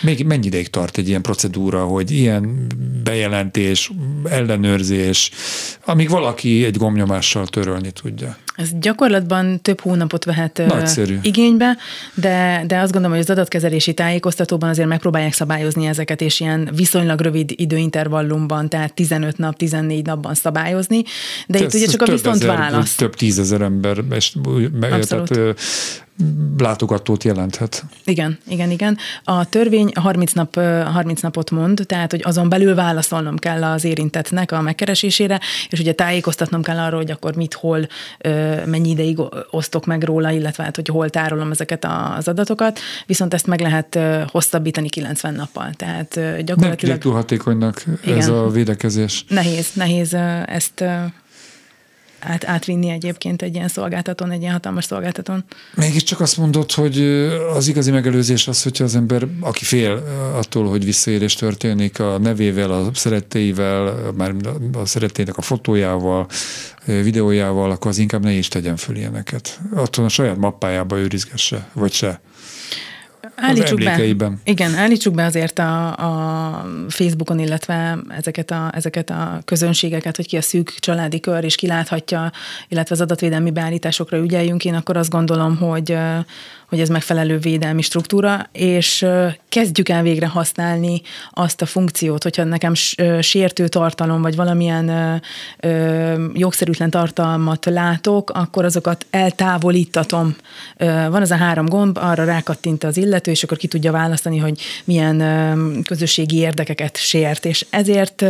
Még mennyi ideig tart egy ilyen procedúra, hogy ilyen bejelentés, ellenőrzés, amíg valaki egy gomnyomással törölni tudja? Ez gyakorlatban több hónapot vehet Nagyszerű. igénybe, de, de azt gondolom, hogy az adatkezelési tájékoztatóban azért megpróbálják szabályozni ezeket, és ilyen viszonylag rövid időintervallumban, tehát 15 nap, 14 napban szabályozni, de Te itt ugye csak a viszont ezer, válasz. Több tízezer ember, és, tehát, látogatót jelenthet. Igen, igen, igen. A törvény 30, nap, 30 napot mond, tehát hogy azon belül válaszolnom kell az érintettnek a megkeresésére, és ugye tájékoztatnom kell arról, hogy akkor mit, hol, mennyi ideig osztok meg róla, illetve hát, hogy hol tárolom ezeket az adatokat, viszont ezt meg lehet hosszabbítani 90 nappal. Tehát gyakorlatilag... Nem túl hatékonynak igen, ez a védekezés. Nehéz, nehéz ezt át, átvinni egyébként egy ilyen szolgáltatón, egy ilyen hatalmas szolgáltatón. Mégiscsak azt mondod, hogy az igazi megelőzés az, hogyha az ember, aki fél attól, hogy visszaélés történik a nevével, a szeretteivel, már a szerettének a fotójával, videójával, akkor az inkább ne is tegyen föl ilyeneket. Attól a saját mappájába őrizgesse, vagy se. Állítsuk be, igen, állítsuk be azért a, a Facebookon, illetve ezeket a, ezeket a közönségeket, hogy ki a szűk családi kör, és kiláthatja, illetve az adatvédelmi beállításokra ügyeljünk. Én akkor azt gondolom, hogy hogy ez megfelelő védelmi struktúra, és kezdjük el végre használni azt a funkciót, hogyha nekem sértő tartalom, vagy valamilyen jogszerűtlen tartalmat látok, akkor azokat eltávolítatom. Van az a három gomb, arra rákattint az illető, és akkor ki tudja választani, hogy milyen közösségi érdekeket sért, és ezért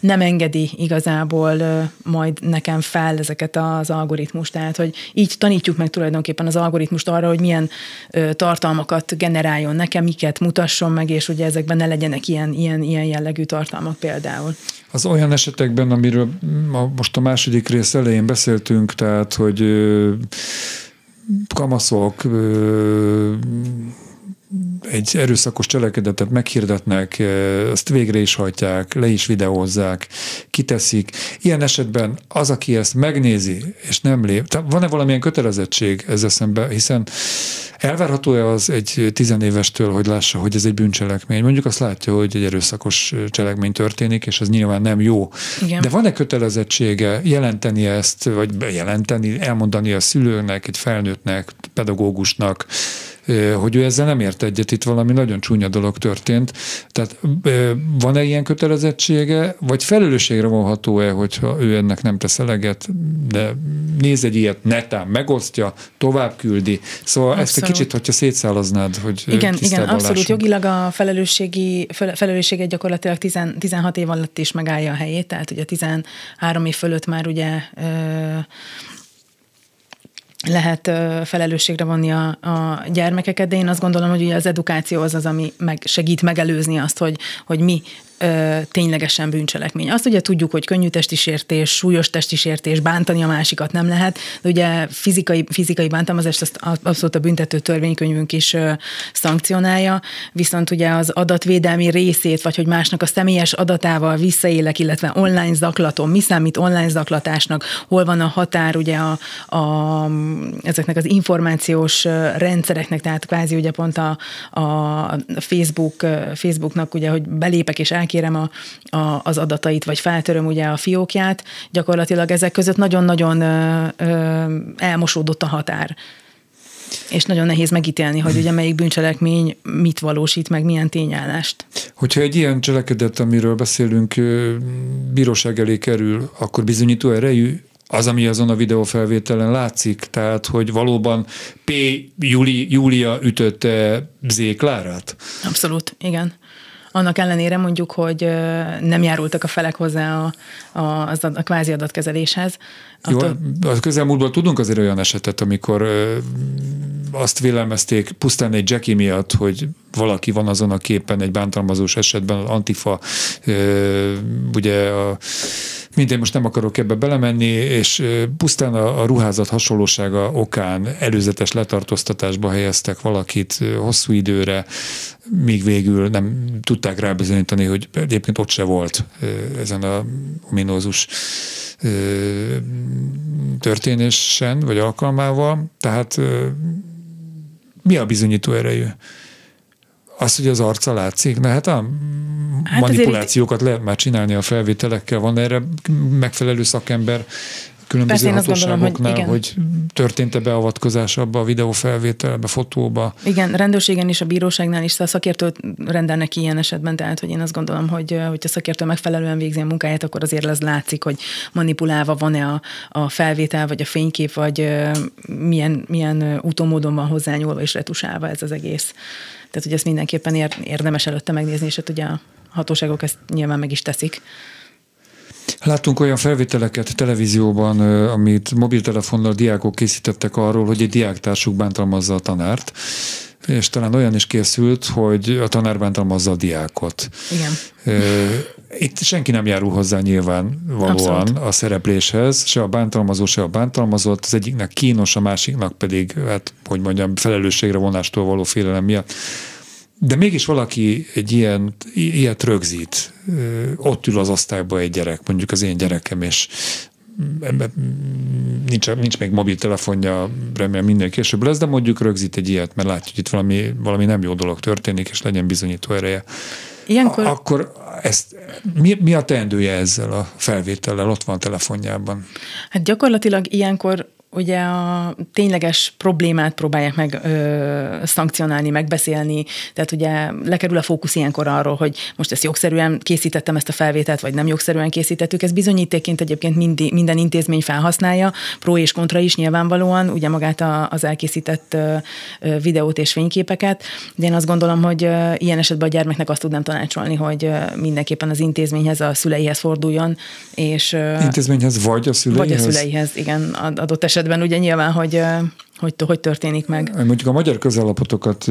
nem engedi igazából majd nekem fel ezeket az algoritmus. Tehát, hogy így tanítjuk meg tulajdonképpen az algoritmust arra, hogy milyen tartalmakat generáljon nekem, miket mutasson meg, és ugye ezekben ne legyenek ilyen, ilyen, ilyen jellegű tartalmak például. Az olyan esetekben, amiről most a második rész elején beszéltünk, tehát, hogy kamaszok egy erőszakos cselekedetet meghirdetnek, azt végre is hajtják, le is videózzák, kiteszik. Ilyen esetben az, aki ezt megnézi, és nem lép, tehát van-e valamilyen kötelezettség ezzel szemben, hiszen Elvárható-e az egy tizenévestől, hogy lássa, hogy ez egy bűncselekmény? Mondjuk azt látja, hogy egy erőszakos cselekmény történik, és ez nyilván nem jó. Igen. De van-e kötelezettsége jelenteni ezt, vagy jelenteni, elmondani a szülőnek, egy felnőttnek, pedagógusnak, hogy ő ezzel nem ért egyet, itt valami nagyon csúnya dolog történt. Tehát van-e ilyen kötelezettsége, vagy felelősségre vonható-e, hogyha ő ennek nem tesz eleget, de néz egy ilyet, netán megosztja, tovább küldi. Szóval abszolút. ezt egy kicsit, hogyha szétszálaznád, hogy Igen, igen, abszolút. Lássunk. Jogilag a felelősségi, felelőssége gyakorlatilag 10, 16 év alatt is megállja a helyét, tehát ugye 13 év fölött már ugye lehet felelősségre vonni a, a gyermekeket, de én azt gondolom, hogy ugye az edukáció az az, ami meg segít megelőzni azt, hogy, hogy mi ö, ténylegesen bűncselekmény. Azt ugye tudjuk, hogy könnyű testi sértés, súlyos testi sértés, bántani a másikat nem lehet, de ugye fizikai, fizikai bántalmazást azt abszolút a büntető törvénykönyvünk is ö, szankcionálja, viszont ugye az adatvédelmi részét, vagy hogy másnak a személyes adatával visszaélek, illetve online zaklatom, mi számít online zaklatásnak, hol van a határ ugye a, a, ezeknek az információs rendszereknek, tehát kvázi ugye pont a, a Facebook, Facebooknak ugye, hogy belépek és el elkérem a, a, az adatait, vagy feltöröm ugye a fiókját, gyakorlatilag ezek között nagyon-nagyon ö, ö, elmosódott a határ. És nagyon nehéz megítélni, hogy ugye melyik bűncselekmény mit valósít meg, milyen tényállást. Hogyha egy ilyen cselekedet, amiről beszélünk, bíróság elé kerül, akkor bizonyító erejű az, ami azon a videófelvételen látszik, tehát, hogy valóban P. Júli, Júlia ütötte Z. Klárát? Abszolút, igen annak ellenére mondjuk, hogy nem járultak a felek hozzá a, a, a, a kvázi adatkezeléshez. Jó, a közelmúltból tudunk azért olyan esetet, amikor azt vélelmezték pusztán egy Jackie miatt, hogy valaki van azon a képen egy bántalmazós esetben, az Antifa, ugye a Minden most nem akarok ebbe belemenni, és pusztán a, a ruházat hasonlósága okán előzetes letartóztatásba helyeztek valakit hosszú időre, míg végül nem tudták rábizonyítani, hogy egyébként ott se volt ezen a ominózus történésen, vagy alkalmával. Tehát mi a bizonyító erejű? Az, hogy az arca látszik, na hát a hát manipulációkat lehet már csinálni a felvételekkel, van erre megfelelő szakember, különböző Persze, hatóságoknál, hogy, hogy történt-e beavatkozás abba a videófelvételbe, fotóba. Igen, rendőrségen is, a bíróságnál is a szakértőt rendelnek ilyen esetben, tehát hogy én azt gondolom, hogy hogy a szakértő megfelelően végzi a munkáját, akkor azért az látszik, hogy manipulálva van-e a, a felvétel, vagy a fénykép, vagy milyen, milyen utómódon van hozzányúlva és retusálva ez az egész. Tehát, hogy ezt mindenképpen érdemes előtte megnézni, és hát ugye a hatóságok ezt nyilván meg is teszik. Láttunk olyan felvételeket televízióban, amit mobiltelefonnal diákok készítettek arról, hogy egy diáktársuk bántalmazza a tanárt, és talán olyan is készült, hogy a tanár bántalmazza a diákot. Igen. Itt senki nem járul hozzá nyilván valóan Abszolút. a szerepléshez, se a bántalmazó, se a bántalmazott, az egyiknek kínos, a másiknak pedig, hát, hogy mondjam, felelősségre vonástól való félelem miatt de mégis valaki egy ilyen, ilyet rögzít. Ott ül az osztályban egy gyerek, mondjuk az én gyerekem, és nincs, nincs még mobiltelefonja, remélem minden később lesz, de mondjuk rögzít egy ilyet, mert látjuk, hogy itt valami, valami nem jó dolog történik, és legyen bizonyító ereje. Ilyenkor... Akkor ezt, mi, mi a teendője ezzel a felvétellel? Ott van a telefonjában. Hát gyakorlatilag ilyenkor ugye a tényleges problémát próbálják meg ö, szankcionálni, megbeszélni, tehát ugye lekerül a fókusz ilyenkor arról, hogy most ezt jogszerűen készítettem ezt a felvételt, vagy nem jogszerűen készítettük. Ez bizonyítéként egyébként mindi, minden intézmény felhasználja, pro és kontra is nyilvánvalóan, ugye magát a, az elkészített ö, ö, videót és fényképeket, de én azt gondolom, hogy ö, ilyen esetben a gyermeknek azt tudnám tanácsolni, hogy ö, mindenképpen az intézményhez, a szüleihez forduljon, és... Ö, intézményhez vagy a szüleihez? Vagy a szüleihez, igen, adott esetben esetben ugye nyilván, hogy hogy, hogy történik meg. Mondjuk a magyar közállapotokat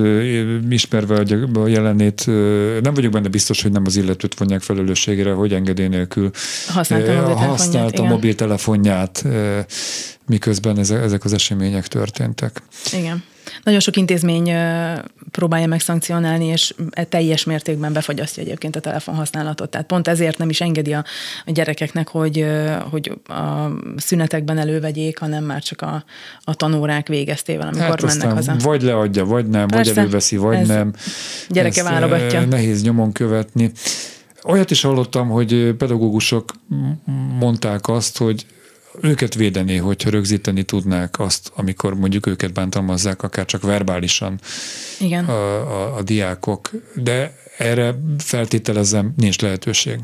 ismerve a jelenét, nem vagyok benne biztos, hogy nem az illetőt vonják felelősségre, hogy engedély nélkül használta a mobiltelefonját, a mobiltelefonját miközben ezek az események történtek. Igen. Nagyon sok intézmény próbálja meg szankcionálni, és e teljes mértékben befagyasztja egyébként a telefonhasználatot. Tehát pont ezért nem is engedi a, gyerekeknek, hogy, hogy a szünetekben elővegyék, hanem már csak a, a tanórák végeztével, amikor hát mennek haza. Vagy leadja, vagy nem, Persze, vagy előveszi, vagy nem. Gyereke Ezt válogatja. Nehéz nyomon követni. Olyat is hallottam, hogy pedagógusok mondták azt, hogy őket védené, hogyha rögzíteni tudnák azt, amikor mondjuk őket bántalmazzák, akár csak verbálisan Igen. A, a, a diákok, de erre feltételezem nincs lehetőség.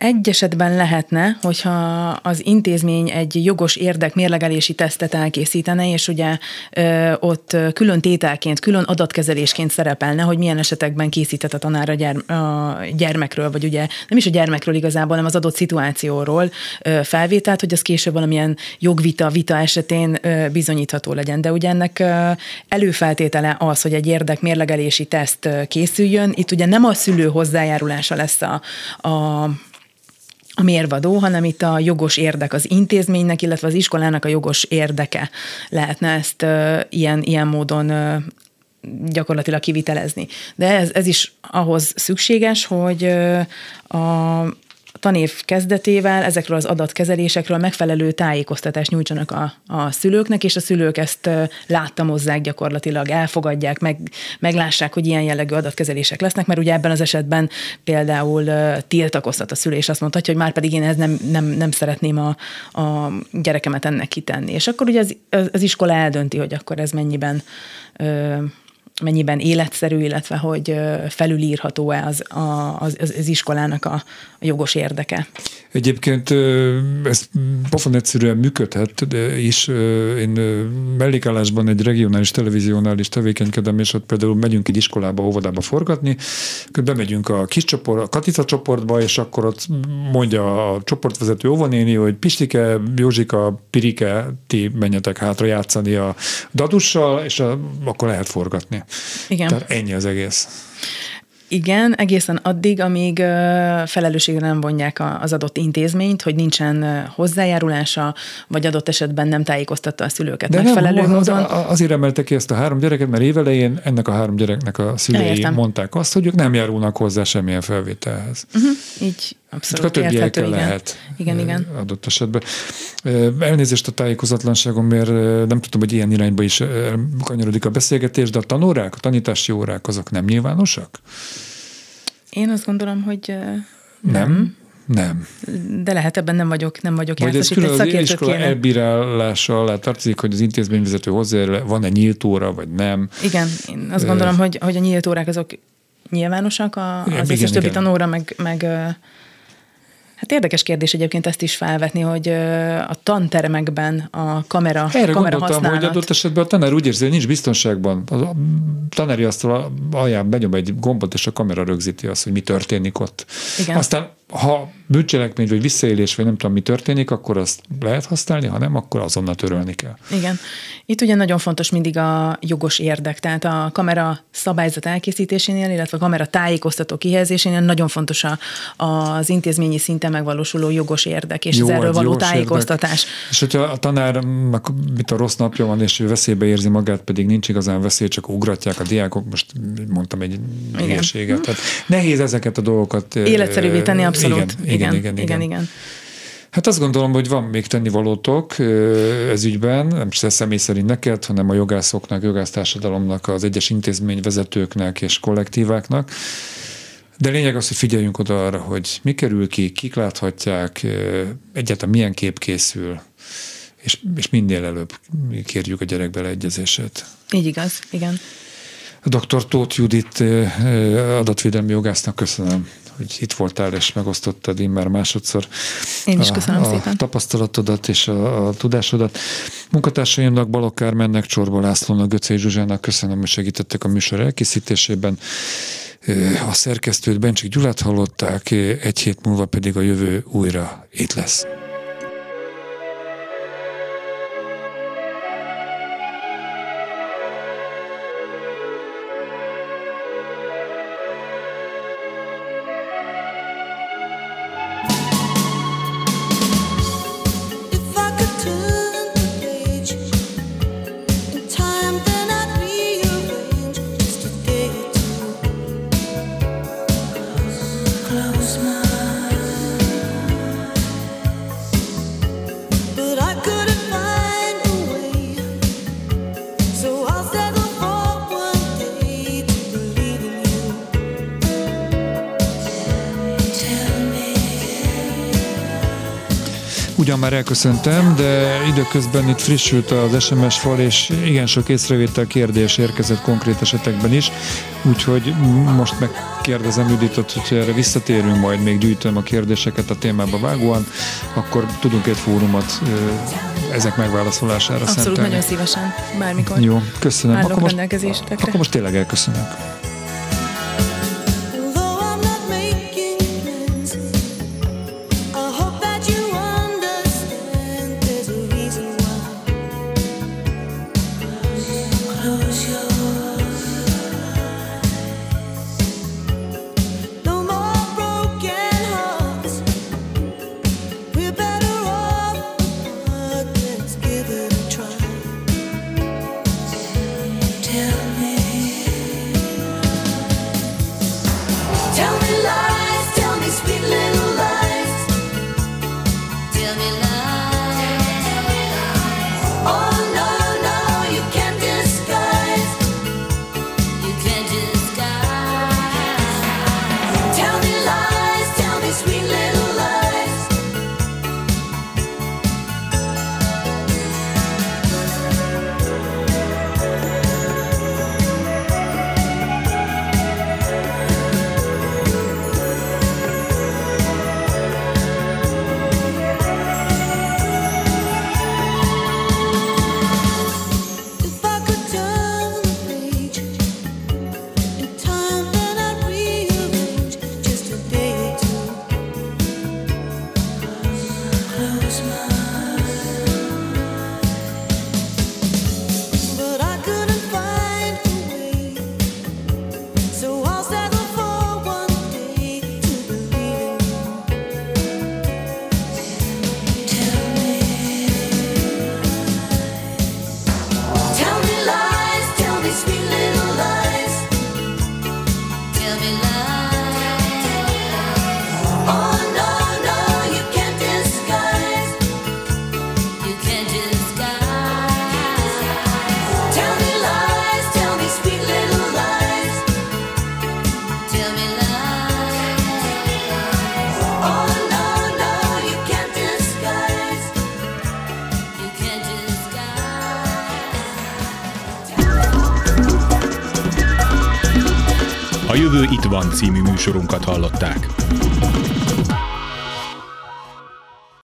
Egy esetben lehetne, hogyha az intézmény egy jogos érdek mérlegelési tesztet elkészítene, és ugye ö, ott külön tételként, külön adatkezelésként szerepelne, hogy milyen esetekben készített a tanár a, gyerm- a gyermekről, vagy ugye nem is a gyermekről igazából, hanem az adott szituációról ö, felvételt, hogy az később valamilyen jogvita, vita esetén ö, bizonyítható legyen. De ugye ennek ö, előfeltétele az, hogy egy érdek mérlegelési teszt készüljön. Itt ugye nem a szülő hozzájárulása lesz a, a a mérvadó, hanem itt a jogos érdek az intézménynek, illetve az iskolának a jogos érdeke lehetne ezt uh, ilyen, ilyen módon uh, gyakorlatilag kivitelezni. De ez, ez is ahhoz szükséges, hogy uh, a tanév kezdetével ezekről az adatkezelésekről megfelelő tájékoztatást nyújtsanak a, a szülőknek, és a szülők ezt láttamozzák gyakorlatilag, elfogadják, meg, meglássák, hogy ilyen jellegű adatkezelések lesznek, mert ugye ebben az esetben például tiltakoztat a szülő, és azt mondhatja, hogy már pedig én ez nem, nem, nem szeretném a, a gyerekemet ennek kitenni. És akkor ugye az, az iskola eldönti, hogy akkor ez mennyiben mennyiben életszerű, illetve hogy felülírható-e az, az, az, az iskolának a, a jogos érdeke. Egyébként ez pofon egyszerűen működhet de is. Én mellékállásban egy regionális televíziónál is tevékenykedem, és ott például megyünk egy iskolába, óvodába forgatni, bemegyünk a kis csoport, a Katica csoportba, és akkor ott mondja a csoportvezető óvonéni, hogy Pistike, Józsika, Pirike, ti menjetek hátra játszani a dadussal, és a, akkor lehet forgatni. Igen. Tehát ennyi az egész. Igen, egészen addig, amíg felelősségre nem vonják az adott intézményt, hogy nincsen hozzájárulása, vagy adott esetben nem tájékoztatta a szülőket De megfelelő nem, módon. Az, azért emelte ki ezt a három gyereket, mert évelején ennek a három gyereknek a szülei Értem. mondták azt, hogy ők nem járulnak hozzá semmilyen felvételhez. Uh-huh, így abszolút Csak a érthető, igen. lehet igen, igen. adott esetben. Elnézést a tájékozatlanságom, mert nem tudom, hogy ilyen irányba is kanyarodik a beszélgetés, de a tanórák, a tanítási órák azok nem nyilvánosak? Én azt gondolom, hogy nem. nem. Nem. De lehet ebben nem vagyok, nem vagyok Vagy ez külön az iskola kéne. elbírálása alá tartozik, hogy az intézményvezető hozzá van-e nyílt óra, vagy nem. Igen, én azt gondolom, hogy, hogy a nyílt órák azok nyilvánosak, a, az igen, összes többi tanóra, meg, meg Hát érdekes kérdés egyébként ezt is felvetni, hogy a tantermekben a kamera, Erre kamera gondoltam, használat. hogy adott esetben a tanár úgy érzi, hogy nincs biztonságban. A tanári asztal alján benyom egy gombot, és a kamera rögzíti azt, hogy mi történik ott. Igen. Aztán ha bűncselekmény vagy visszaélés, vagy nem tudom, mi történik, akkor azt lehet használni, ha nem, akkor azonnal törölni kell. Igen. Itt ugye nagyon fontos mindig a jogos érdek, tehát a kamera szabályzat elkészítésénél, illetve a kamera tájékoztató kihelyezésénél nagyon fontos a, az intézményi szinten megvalósuló jogos érdek, és Jó, az erről való tájékoztatás. Érdek. És hogyha a tanár, mit a rossz napja van, és ő veszélybe érzi magát, pedig nincs igazán veszély, csak ugratják a diákok, most mondtam egy hülyeséget. Tehát nehéz ezeket a dolgokat életszerűvé tenni, abszolút Abszolút. Igen, igen, igen, igen. igen, igen. Hát azt gondolom, hogy van még tennivalótok ez ügyben, nem csak személy szerint neked, hanem a jogászoknak, jogásztársadalomnak, az egyes intézményvezetőknek és kollektíváknak. De lényeg az, hogy figyeljünk oda arra, hogy mi kerül ki, kik láthatják, egyáltalán milyen kép készül, és, és minél előbb kérjük a gyerek beleegyezését. Így igaz, igen. Dr. Tóth Judit adatvédelmi jogásznak köszönöm hogy itt voltál és megosztottad immár másodszor Én is köszönöm a, szépen. tapasztalatodat és a, a tudásodat. Munkatársaimnak Balok Kármennek, Csorba Lászlónak, Göcei Zsuzsának köszönöm, hogy segítettek a műsor elkészítésében. A szerkesztőt Bencsik Gyulát hallották, egy hét múlva pedig a jövő újra itt lesz. már elköszöntem, de időközben itt frissült az SMS fal, és igen sok észrevétel kérdés érkezett konkrét esetekben is, úgyhogy most megkérdezem Juditot, hogy erre visszatérünk, majd még gyűjtöm a kérdéseket a témába vágóan, akkor tudunk egy fórumot ezek megválaszolására Abszolút, szentelni. nagyon szívesen, bármikor. Jó, köszönöm. Állok akkor most, akkor most tényleg elköszönök. című műsorunkat hallották.